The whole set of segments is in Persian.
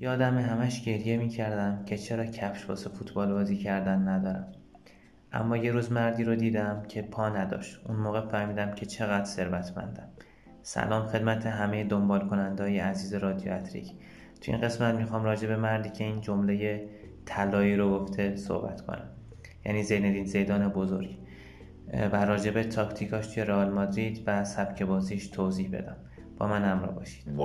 یادم همش گریه می‌کردم که چرا کفش واسه فوتبال بازی کردن ندارم. اما یه روز مردی رو دیدم که پا نداشت. اون موقع فهمیدم که چقدر ثروتمندم. سلام خدمت همه دنبال کننده عزیز رادیو اتریک. تو این قسمت می‌خوام راجع به مردی که این جمله طلایی رو گفته صحبت کنم. یعنی زیندین زیدان بزرگ. و راجع به تاکتیکاش توی رئال مادرید و سبک بازیش توضیح بدم. با من همراه باشید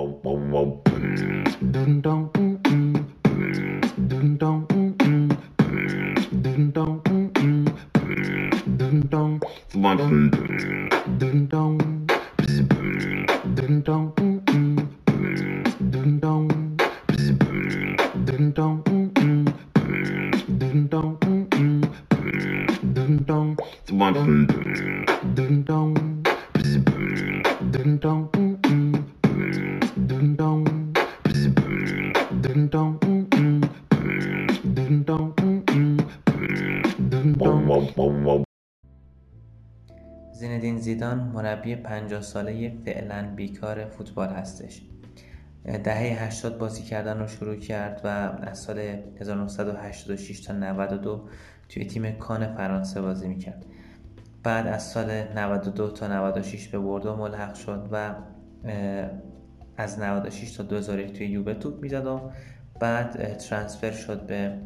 زیندین مربی 50 ساله فعلا بیکار فوتبال هستش. دهه 80 بازی کردن رو شروع کرد و از سال 1986 تا 92 توی تیم کان فرانسه بازی می‌کرد. بعد از سال 92 تا 96 به بردو ملحق شد و از 96 تا 2001 توی یووه توپ می‌زد و بعد ترانسفر شد به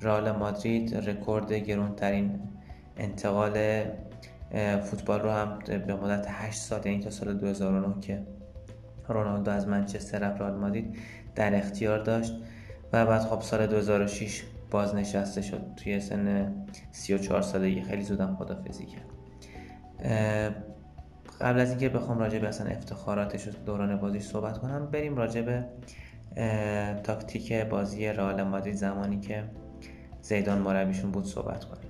رال مادرید. رکورد گرونترین انتقال فوتبال رو هم به مدت 8 سال یعنی تا سال 2009 که رونالدو از منچستر رفت رئال مادرید در اختیار داشت و بعد خب سال 2006 بازنشسته شد توی سن 34 سالگی. خیلی زودم خدافزی کرد. قبل از اینکه بخوام راجع به اصلا افتخاراتش و دوران بازیش صحبت کنم بریم راجع به تاکتیک بازی رئال مادرید زمانی که زیدان مربیشون بود صحبت کنیم.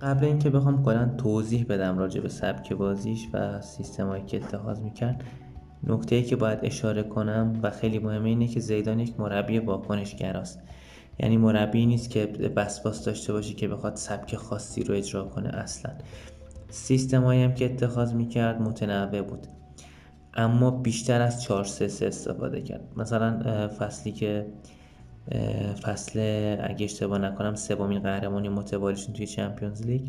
قبل اینکه بخوام کلا توضیح بدم راجع به سبک بازیش و سیستمایی که اتخاذ می‌کرد نکته ای که باید اشاره کنم و خیلی مهمه اینه که زیدان یک مربی واکنشگراست. یعنی مربی نیست که بسپاس داشته باشه که بخواد سبک خاصی رو اجرا کنه اصلا. سیستمایی هم که اتخاذ می‌کرد متنوع بود اما بیشتر از 4 3 3 استفاده کرد. مثلا فصلی که فصل اگه اشتباه نکنم سومین قهرمانی متوالیشون توی چمپیونز لیگ.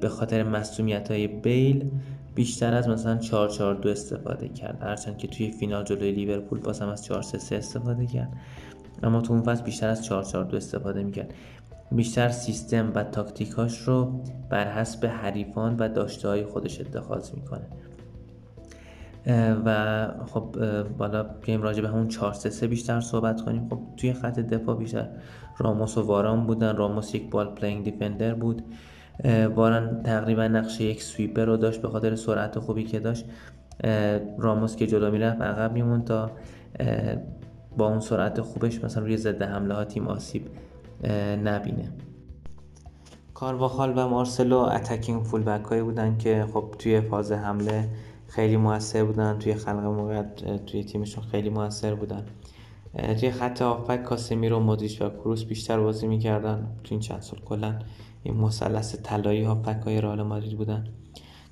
به خاطر مسئولیت های بیل بیشتر از مثلا 4 4 2 استفاده کرد. هرچند که توی فینال جلوی لیورپول بازم از 4 3 3 استفاده کرد. اما تو اون فصل بیشتر از 4 4 2 استفاده می‌کرد. بیشتر سیستم و تاکتیکاش رو بر حسب حریفان و داشته های خودش اتخاذ می‌کنه. و خب بالا بیایم راجع به همون 4 3 بیشتر صحبت کنیم. خب توی خط دفاع بیشتر راموس و واران بودن. راموس یک ball playing defender بود. واران تقریبا نقش یک sweeper رو داشت به خاطر سرعت خوبی که داشت. راموس که جلو می‌رفت عقب می‌موند تا با اون سرعت خوبش مثلا روی ضد حمله ها تیم آسیب نبینه. کارواخال و مارسلو attacking full back بودن که خب توی فاز حمله خیلی موثر بودن توی خلق موقعیت توی تیمشون خیلی موثر بودن. توی خط هافبک کاسمیرو مودریچ و کروس بیشتر بازی می‌کردن. تو این چند سال کلا این مثلث طلایی هافبک های رئال مادرید بودن.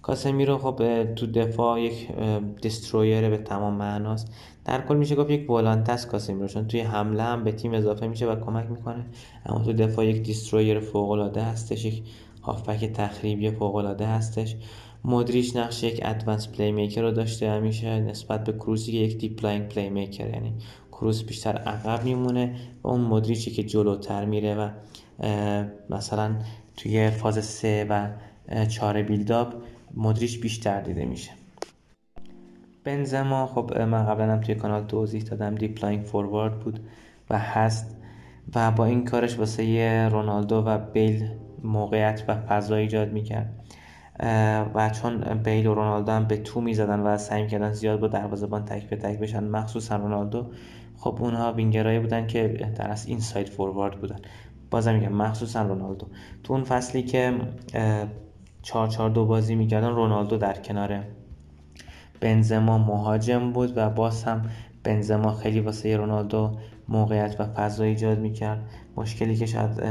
کاسمیرو خب تو دفاع یک destroyer به تمام معناست. در کل میشه گفت یک volante است کاسمیرو چون توی حمله هم به تیم اضافه میشه و کمک می‌کنه. اما تو دفاع یک destroyer فوق العاده هستش یک هافبک تخریبی فوق العاده هستش. مودریچ نقش یک advanced playmaker رو داشته همیشه نسبت به کروسی که یک deep-lying playmaker یعنی کروس بیشتر عقب میمونه و اون مودریچی که جلوتر میره و مثلا توی فاز سه و چهار build-up مودریچ بیشتر دیده میشه. بنزما خب من قبلا هم توی کانال توضیح دادم deep-lying forward بود و هست و با این کارش واسه رونالدو و بیل موقعیت و فضا ایجاد می‌کرد. و چون بیل و رونالدو هم به تو می‌زدن و سعی می‌کردن زیاد با دروازه‌بان تک به تک بشن مخصوصا رونالدو خب اونها وینگرایی بودن که در از این سایت فوروارد بودن. بازم میگم مخصوصا رونالدو. تو اون فصلی که 4 4 2 بازی می‌کردن رونالدو در کنار بنزما مهاجم بود و باز هم بنزما خیلی واسه رونالدو موقعیت و فضا ایجاد می‌کرد. مشکلی که شاید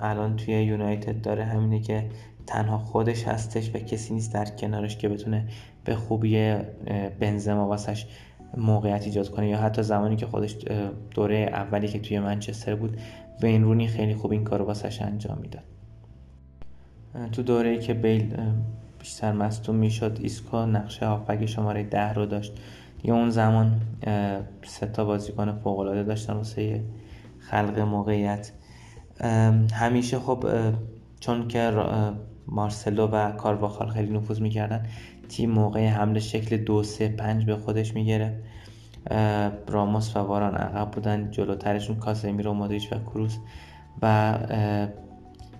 الان توی یونایتد داره همینه که تنها خودش هستش و کسی نیست در کنارش که بتونه به خوبی بنزما واسش موقعیت ایجاد کنه. یا حتی زمانی که خودش دوره اولی که توی منچستر بود وین رونی خیلی خوب این کارو واسش انجام می‌داد. تو دوره که بیل بیشتر مصدوم می‌شد ایسکا نقشه هافبک شماره ده رو داشت. دیگه اون زمان سه تا بازیکن فوق العاده داشتن واسه خلق موقعیت. همیشه خب چون که مارسلو و کارواخال خیلی نفوذ می‌کردن. تیم موقع حمله شکل دو سه پنج به خودش می‌گرفت. راموس و واران عقب بودن جلوترشون کاسمیرو مودریچ و کروس و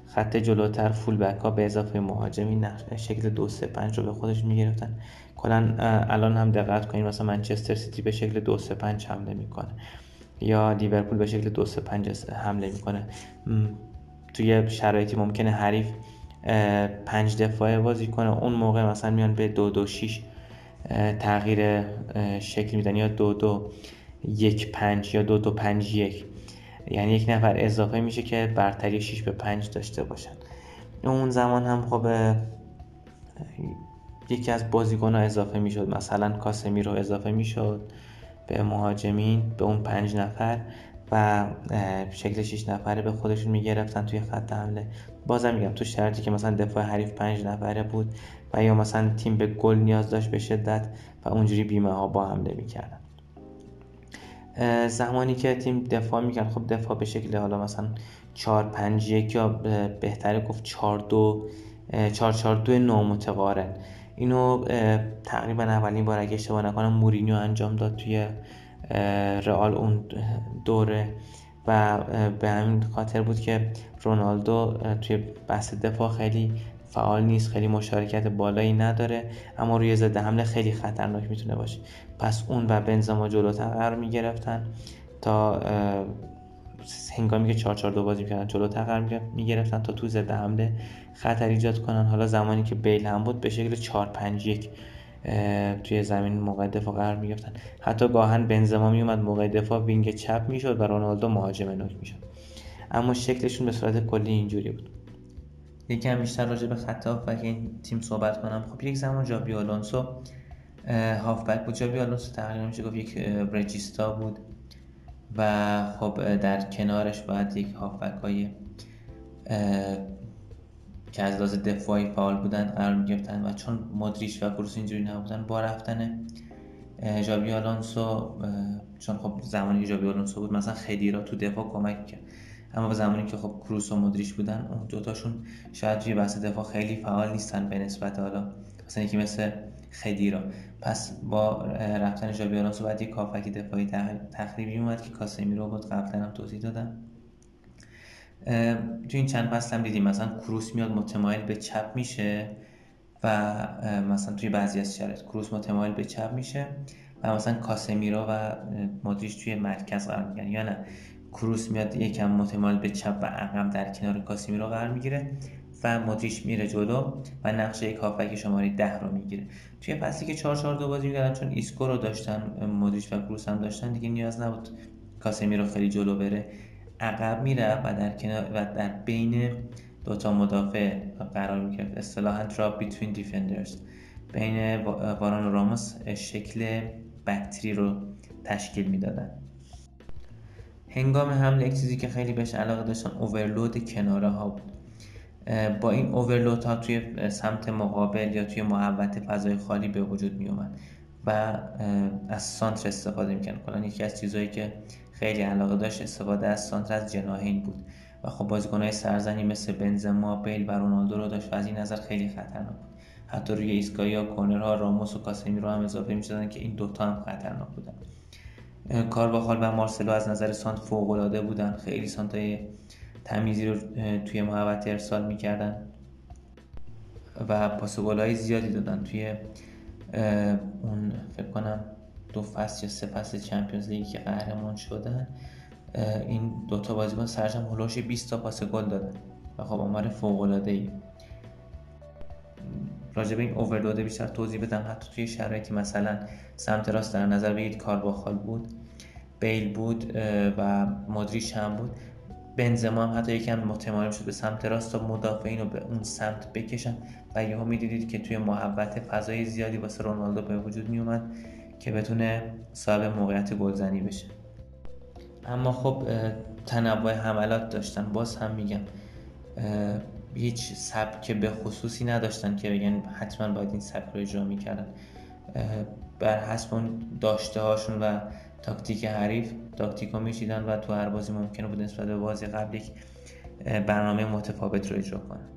خط جلوتر فول بک ها به اضافه مهاجمی شکل دو سه پنج رو به خودش می‌گرفتن. کلا الان هم دقت کنید مثلا منچستر سیتی به شکل دو سه پنج حمله می‌کنه. یا لیورپول به شکل دو سه پنج حمله می‌کنه. توی شرایطی ممکنه حریف پنج دفاعه بازی کنه. اون موقع مثلا میان به دو دو شیش تغییر شکل میدن یا دو دو یک پنج یا دو دو پنج یک. یعنی یک نفر اضافه میشه که برتری 6 به 5 داشته باشن. اون زمان هم خب یکی از بازیکن ها اضافه می‌شد. مثلا کاسمی رو اضافه می‌شد به مهاجمین به اون پنج نفر. و شکل 6 نفره به خودشون می‌گرفتن توی خط حمله. بازم میگم تو شرطی که مثلا دفاع حریف پنج نفره بود و یا مثلا تیم به گل نیاز داشت به شدت و اونجوری بیمه ها با حمله می‌کردن. زمانی که تیم دفاع می‌کرد خب دفاع به شکل حالا مثلا 4 5 1 یا بهتره گفت 4 2 4 4 2 نامتقارن اینو تقریبا اولین بار اگه اشتباه نکنم مورینیو انجام داد توی رئال اون دوره و به همین خاطر بود که رونالدو توی بحث دفاع خیلی فعال نیست خیلی مشارکت بالایی نداره اما روی ضد حمله خیلی خطرناک می‌تونه باشه. پس اون و بنزما جلوتر قرار می‌گرفتن تا هنگامی که 4 4 2 بازی می‌کردن جلوتر قرار می‌گرفتن تا تو ضد حمله خطر ایجاد کنن. حالا زمانی که بیل هم بود به شکل 4 5 1 توی زمین موقع دفاع قرار می‌گرفتن. حتی گاهن بنزما میومد موقع دفاع wing چپ می‌شد و رونالدو مهاجم نوک می‌شد. اما شکلشون به صورت کلی اینجوری بود. یکم بیشتر راجع به خط هافبک این تیم صحبت کنم. خب یک زمان جابی آلونسو هافبک بود. جابی آلونسو تقریبا میشه گفت یک regista بود و خب در کنارش باید یک هافبک های که از لحاظ دفاعی فعال بودن قرار می‌گرفتن و چون مدریش و کروس اینجوری نبودن با رفتن جابی آلونسو چون خب زمانی که جابی آلونسو بود مثلا خدیرا تو دفاع کمک کرد. اما زمانی که خب کروس و مدریش بودن اون دوتاشون شاید توی بحث دفاع خیلی فعال نیستن به نسبت حالا. مثلا یکی مثل خدیرا پس با رفتن جابی آلونسو بعد یک کافکی دفاعی تخریبی اومد که کاسمی رو بود. قبلا هم توضیح دادم. تو این چند فصل هم دیدیم مثلا کروس میاد متمایل به چپ میشه و مثلا توی بعضی از شرایط کروس متمایل به چپ میشه و مثلا کاسمیرو و مودریچ توی مرکز قرار می‌گیرن. یا نه کروس میاد یکم متمایل به چپ و عقب در کنار کاسمیرو قرار می‌گیره و مودریچ میره جلو و نقش یک هافبک شماره ده رو می‌گیره. توی فصلی که 4 4 2 بازی می‌کردن چون ایسکو رو داشتن مودریچ و کروس هم داشتن دیگه نیاز نبود کاسمیرو خیلی جلو بره. عقب میره و در کنار و در بین دوتا مدافع قرار می‌گرفت. اصطلاحا drop between defenders. بین واران و راموس شکل بکتری رو تشکیل می‌دادن. هنگام حمله یک چیزی که خیلی بهش علاقه داشتن اوورلود کناره ها بود با این اوورلود ها توی سمت مقابل یا توی محوت فضای خالی به وجود می اومد و از سانتر استفاده می‌کنن کلا یکی از چیزهایی که خیلی علاقه داشت استفاده از سانتر از جناهین بود. و خب بازیکنهای سرزنی مثل بنزما بیل و رونالدو رو داشت و از این نظر خیلی خطرناک بود. حتی روی ایستگاهی یا کورنرها راموس و کاسمی رو هم اضافه می‌شدن که این دوتا هم خطرناک بودن. کارواخال و مارسلو از نظر سانت فوق العاده بودن. خیلی سانتای تمیزی رو توی محوطه ارسال می‌کردن و پاس های زیادی دادن توی اون فکر کنم دو فصل یا سه فصل چمپیونز لیگی که قهرمان شدن این دوتا بازیکن سرجم هلوش 20 تا پاس گل دادن. و خب آمار فوق العاده ای راجع به این بیشتر توضیح بدم. حتی توی شرایطی مثلا سمت راست در نظر بگیرید کارواخال بود بیل بود و مدریش هم بود. بنزما هم حتی یکم متمایل شد به سمت راست تا مدافعین رو به اون سمت بکشن. و یهو می‌دیدید که توی محوت فضای زیادی واسه رونالدو به وجود می که بتونه صاحب موقعیت گلزنی بشه. اما خب تنوع حملات داشتن. باز هم میگم هیچ سبک به خصوصی نداشتن که بگن حتما باید این سبک رو اجرا می‌کردن. بر حسب اون داشته هاشون و تاکتیک حریف تاکتیک رو میشیدن و تو هر بازی ممکنه بود نسبت به بازی قبل یک برنامه متفاوت رو اجرا کنن.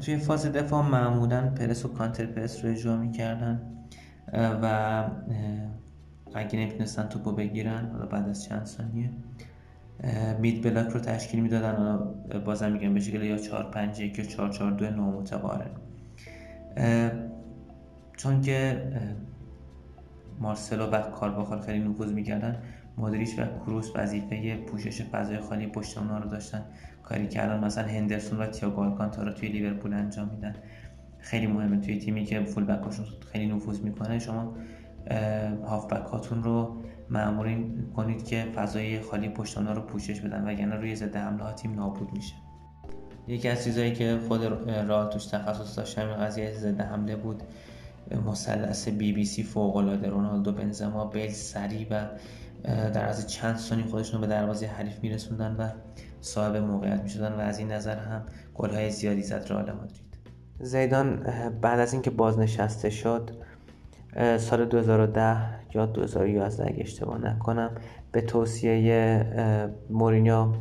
توی فاز دفاع معمولا پرس و کانتر پرس رو اجرا می‌کردن. و اگه نمی‌تونستن توپو بگیرن حالا بعد از چند ثانیه مید بلاک رو تشکیل می‌دادن. حالا بازم میگم به شکل یا 4 5 1 یا 4 4 2 نامتقارن چون که مارسلو و کارواخال خیلی نفوذ می‌کردن مادریچ و کروس وظیفه پوشش فضای خالی پشت رو داشتن. کاری که الان مثلا هندرسون و تییاگو آلکانتارا توی لیورپول انجام میدن. خیلی مهمه توی تیمی که فول بکاشون خیلی نفوذ می‌کنه. شما هافبک هاتون رو معمولین کنید که فضای خالی پشت رو پوشش بدن وگرنه روی ضد حمله تیم نابود میشه. یکی از چیزهایی که خود راه توش تخصص داشت همین قضیه ضد حمله بود. مثلث بی بی سی فوق العاده رونالدو بنزما بیل سری و در از چند ثانیه خودشون به دروازه حریف میرسوندن و صاحب موقعیت می‌شدن. و از این نظر هم گلهای زیادی زد رئال مادرید. زیدان بعد از اینکه بازنشسته شد سال 2010 یا 2011 اگه اشتباه نکنم به توصیه مورینیو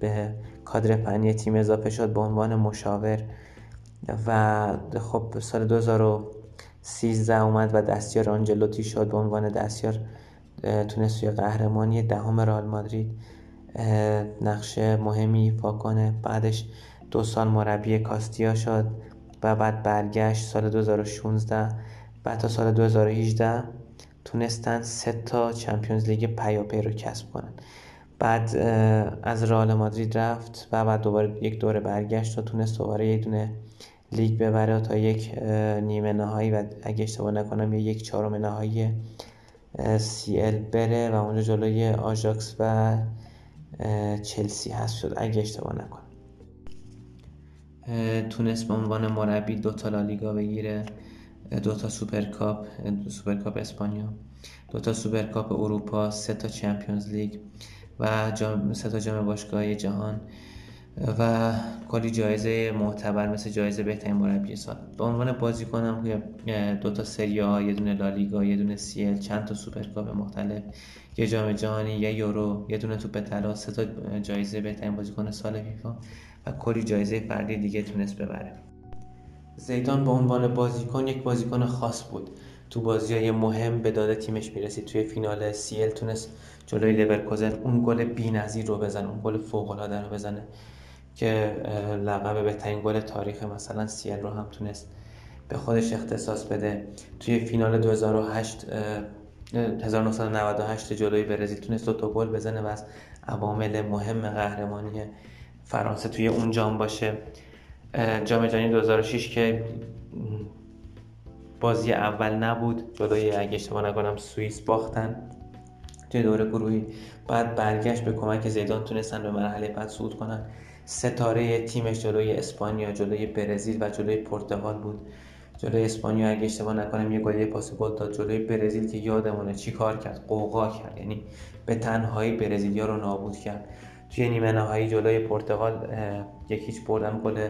به کادر فنی تیم اضافه شد به عنوان مشاور. و خب سال 2013 اومد و دستیار آنجلوتی شد به عنوان دستیار تونست توی قهرمانی دهم رئال مادرید. نقش مهمی ایفا کنه. بعدش دو سال مربی کاستیا شد و بعد برگشت سال 2016 بعد تا سال 2018 تونستن سه تا Champions League پیاپی رو کسب کنن. بعد از رئال مادرید رفت و بعد دوباره یک دوره برگشت و تونست دوباره یه دونه لیگ ببره تا یک نیمه نهایی. و اگه اشتباه نکنم یک چهارم نهایی CL بره و اونجا جلوی آژاکس و چلسی هست شد. اگه اشتباه نکنم. تونست به عنوان مربی دو تا لالیگا بگیره دو تا سوپرکاپ سوپرکاپ اسپانیا دو تا سوپرکاپ اروپا سه تا Champions League و جام سه تا جام باشگاهی جهان. و کلی جایزه معتبر مثل جایزه بهترین مربی سال. به عنوان بازیکنم که دو تا سری آ یه دونه لالیگا یه دونه CL چند تا سوپرکاپ مختلف. یه جام جهانی یه یورو یه دونه توپ طلا سه تا جایزه بهترین بازیکن سال فیفا و کلی جایزه فردی دیگه تونست ببره. زیدان به عنوان بازیکن یک بازیکن خاص بود. تو بازی های مهم به داده تیمش می‌رسید. توی فینال سیل تونست جلوی لورکوزن اون گل بی‌نظیر رو بزنه اون گل فوق العاده رو بزنه. که لقب بهترین گل تاریخ مثلا سیل رو هم تونست به خودش اختصاص بده. توی فینال 2008 1998 جلوی برزیل تونست دو تا گل بزنه و از عوامل مهم قهرمانی فرانسه توی اون جام باشه. جام جهانی 2006 که بازی اول نبود جلوی اگه اشتباه نکنم سوئیس باختن. توی دوره گروهی بعد برگشت به کمک زیدان تونستن به مرحله بعد صعود کنن. ستاره تیمش جلوی اسپانیا جلوی برزیل و جلوی پرتغال بود. جلوی اسپانیا اگه اشتباه نکنم یه گل پاس گل داد جلوی برزیل که یادمونه چی کار کرد؟ قوقا کرد. یعنی به تنهایی برزیلیا رو نابود کرد. توی نیمه نهایی جلوی پرتغال یکیچ بردن گل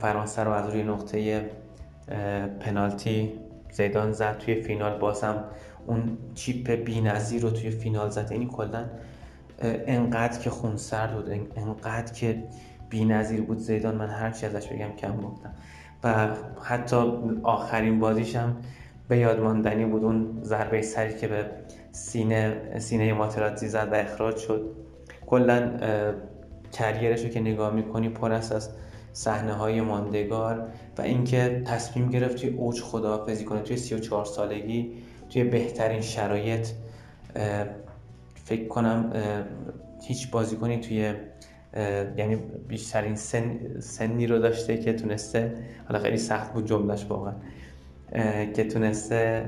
فرانسه رو از روی نقطه پنالتی زیدان زد. توی فینال بازم اون چیپ بی‌نظیر رو توی فینال زد. یعنی کلا انقدر که خونسرد بود انقدر که بی‌نظیر بود زیدان. من هر چی ازش بگم کم گفتم. و حتی آخرین بازیش هم به یاد ماندنی بود اون ضربه سری که به سینه سینه ماتراتزی زد و اخراج شد. کلا کریرش رو که نگاه می‌کنی پر است از صحنه های ماندگار و اینکه تصمیم گرفت توی اوج خداحافظی کنه. توی 34 سالگی توی بهترین شرایط فکر کنم هیچ بازیکنی توی یعنی بیشترین سن، سنی رو داشته که تونسته حالا خیلی سخت بود جملش واقعا که تونسته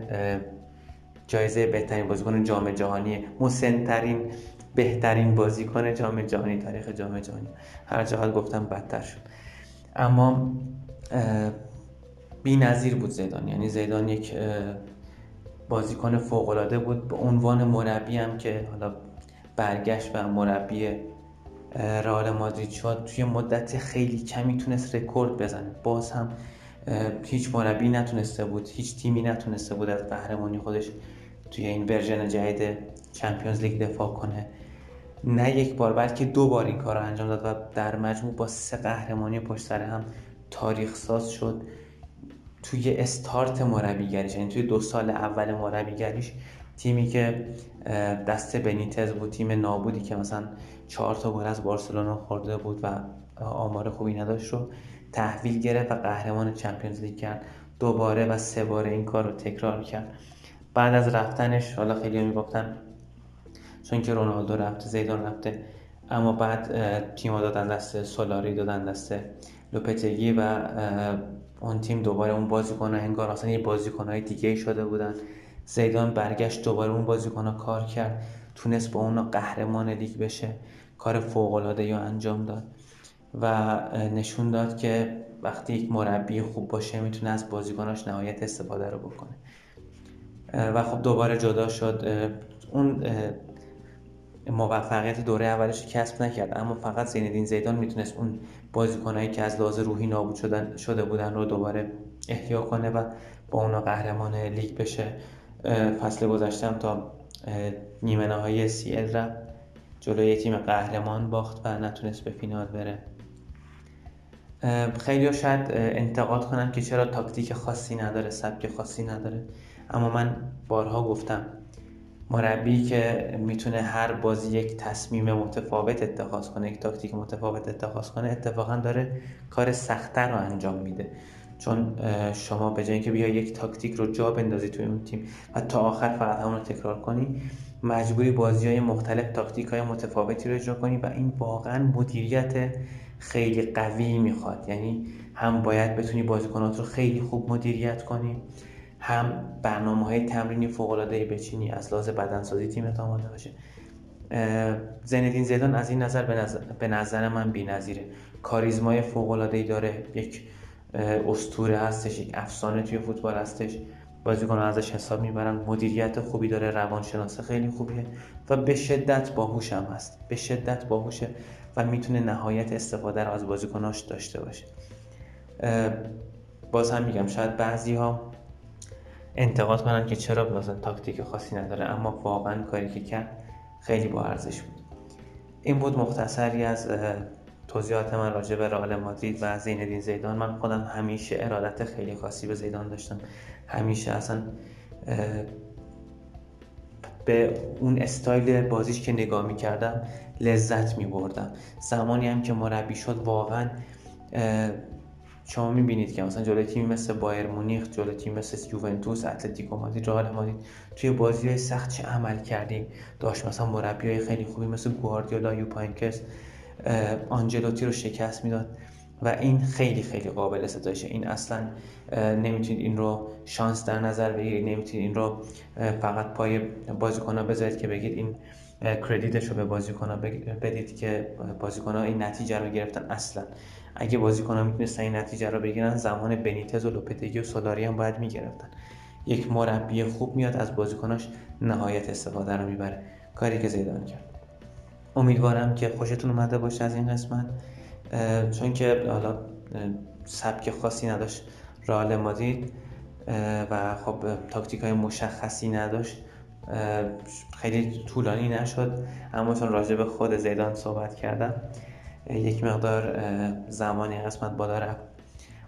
جایزه بهترین بازیکن جام جهانی مسنترین بهترین بازیکن جام جهانی تاریخ جام جهانی. هر جهت گفتم بدتر شد. اما بی نظیر بود زیدان. یعنی زیدان یک بازیکن فوقالعاده بود. به عنوان مربی هم که حالا برگشت و مربی رئال مادرید شد توی مدت خیلی کمی تونست رکورد بزنه. باز هم هیچ مربی نتونسته بود هیچ تیمی نتونسته بود از قهرمانی خودش توی این ورژن جدید Champions League دفاع کنه. نه یک بار بلکه دو بار این کار رو انجام داد و در مجموع با سه قهرمانی پشت سر هم تاریخ ساز شد. توی استارت مربیگریش یعنی توی دو سال اول مربیگریش تیمی که دست بنیتز بود تیم نابودی که مثلا چهار تا گل از بارسلونا خورده بود و آمار خوبی نداشت رو تحویل گرفت و قهرمان چمپیونز لیگ کرد. دوباره و سه باره این کار رو تکرار کرد. بعد از رفتنش حالا خیلی می‌گفتن چون که رونالدو رفته زیدان رفته اما بعد تیم دادن دست سولاری دادن دست لوپتگی و اون تیم دوباره اون بازیکن انگار اصلا یه های دیگه شده بودن. زیدان برگشت دوباره اون بازیکن کار کرد. تونست با اون قهرمان لیگ بشه. کار فوق العاده انجام داد. و نشون داد که وقتی یک مربی خوب باشه می‌تونه از بازیکناش نهایت استفاده رو بکنه. و خب دوباره جدا شد. اون موفقیت دوره اولش کسب نکرد اما فقط زیندین زیدان می‌تونست اون بازیکنایی که از لحاظ روحی نابود شدن شده بودن رو دوباره احیا کنه و با اونا قهرمان لیگ بشه. فصل گذشتم تا نیمه نهایی CL رفت جلوی تیم قهرمان باخت و نتونست به فینال بره. خیلی شاید انتقاد کنن که چرا تاکتیک خاصی نداره سبک خاصی نداره. اما من بارها گفتم مربی که می‌تونه هر بازی یک تصمیم متفاوت اتخاذ کنه یک تاکتیک متفاوت اتخاذ کنه اتفاقا داره کار سختتر رو انجام میده. چون شما به جای اینکه بیا یک تاکتیک رو جا بندازی توی اون تیم و تا آخر فقط همون رو تکرار کنی مجبوری بازی های مختلف تاکتیک های متفاوتی رو اجرا کنی و این واقعا مدیریت خیلی قوی می‌خواد. یعنی هم باید بتونی بازیکنات رو خیلی خوب مدیریت کنی هم برنامه های تمرینی فوق العاده بچینی از لحاظ بدنسازی تیمت آماده باشه. زندین زیدان از این نظر به نظر, به نظر من بی‌نظیره. کاریزمای فوق العاده داره. یک استوره هستش یک افسانه توی فوتبال هستش. بازیکن ازش حساب می‌برن. مدیریت خوبی داره. روانشناسه خیلی خوبیه. و به شدت باهوش هم هست. به شدت باهوشه و می‌تونه نهایت استفاده رو از بازیکناش داشته باشه. باز هم میگم شاید بعضی ها انتقاد کنن که چرا مثلا تاکتیک خاصی نداره اما واقعا کاری که کرد خیلی با ارزش بود. این بود مختصری از توضیحات من راجع به رئال مادرید و زیندین زیدان. من خودم همیشه ارادت خیلی خاصی به زیدان داشتم. همیشه اصلا به اون استایل بازیش که نگاه می کردم لذت می بردم زمانی هم که مربی شد واقعا شما می‌بینید که مثلا جلوی تیمی مثل بایر مونیخ جلوی تیم مثل یوونتوس اتلتیکو مادرید رئال مادرید توی بازی های سخت چه عمل کردیم؟ داشت مثلا مربی های خیلی خوبی مثل گواردیولا یوپانکس آنجلوتی رو شکست می‌داد و این خیلی خیلی قابل ستایشه این اصلا نمی‌تونید این رو شانس در نظر بگیرید نمی‌تونید این رو فقط پای بازیکن بذارید که بگید این کردیتش رو به بازیکن بدید که بازیکن این نتیجه رو گرفتن اصلا. اگه بازیکن ها می‌تونستن این نتیجه رو بگیرن زمان بنیتز و لوپتگی و سولاری هم باید می‌گرفتن. یک مربی خوب میاد از بازیکناش نهایت استفاده رو می‌بره. کاری که زیدان کرد. امیدوارم که خوشتون اومده باشه از این قسمت. چون که حالا سبک خاصی نداشت رئال مادرید. و خب تاکتیک های مشخصی نداشت. خیلی طولانی نشد. اما چون راجع به خود زیدان صحبت کردم یک مقدار زمانی قسمت بالا رفت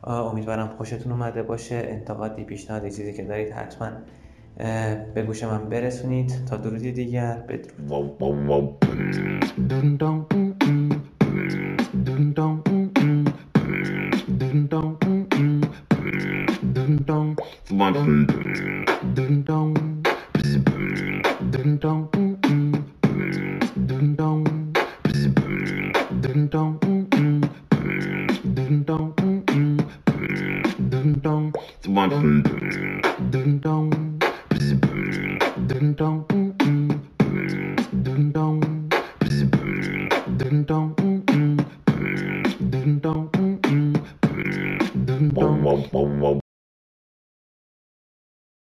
امیدوارم خوشتون اومده باشه انتقادی پیشنهادی چیزی که دارید حتما به گوش من برسونید تا درودی دیگر بدرود dun dun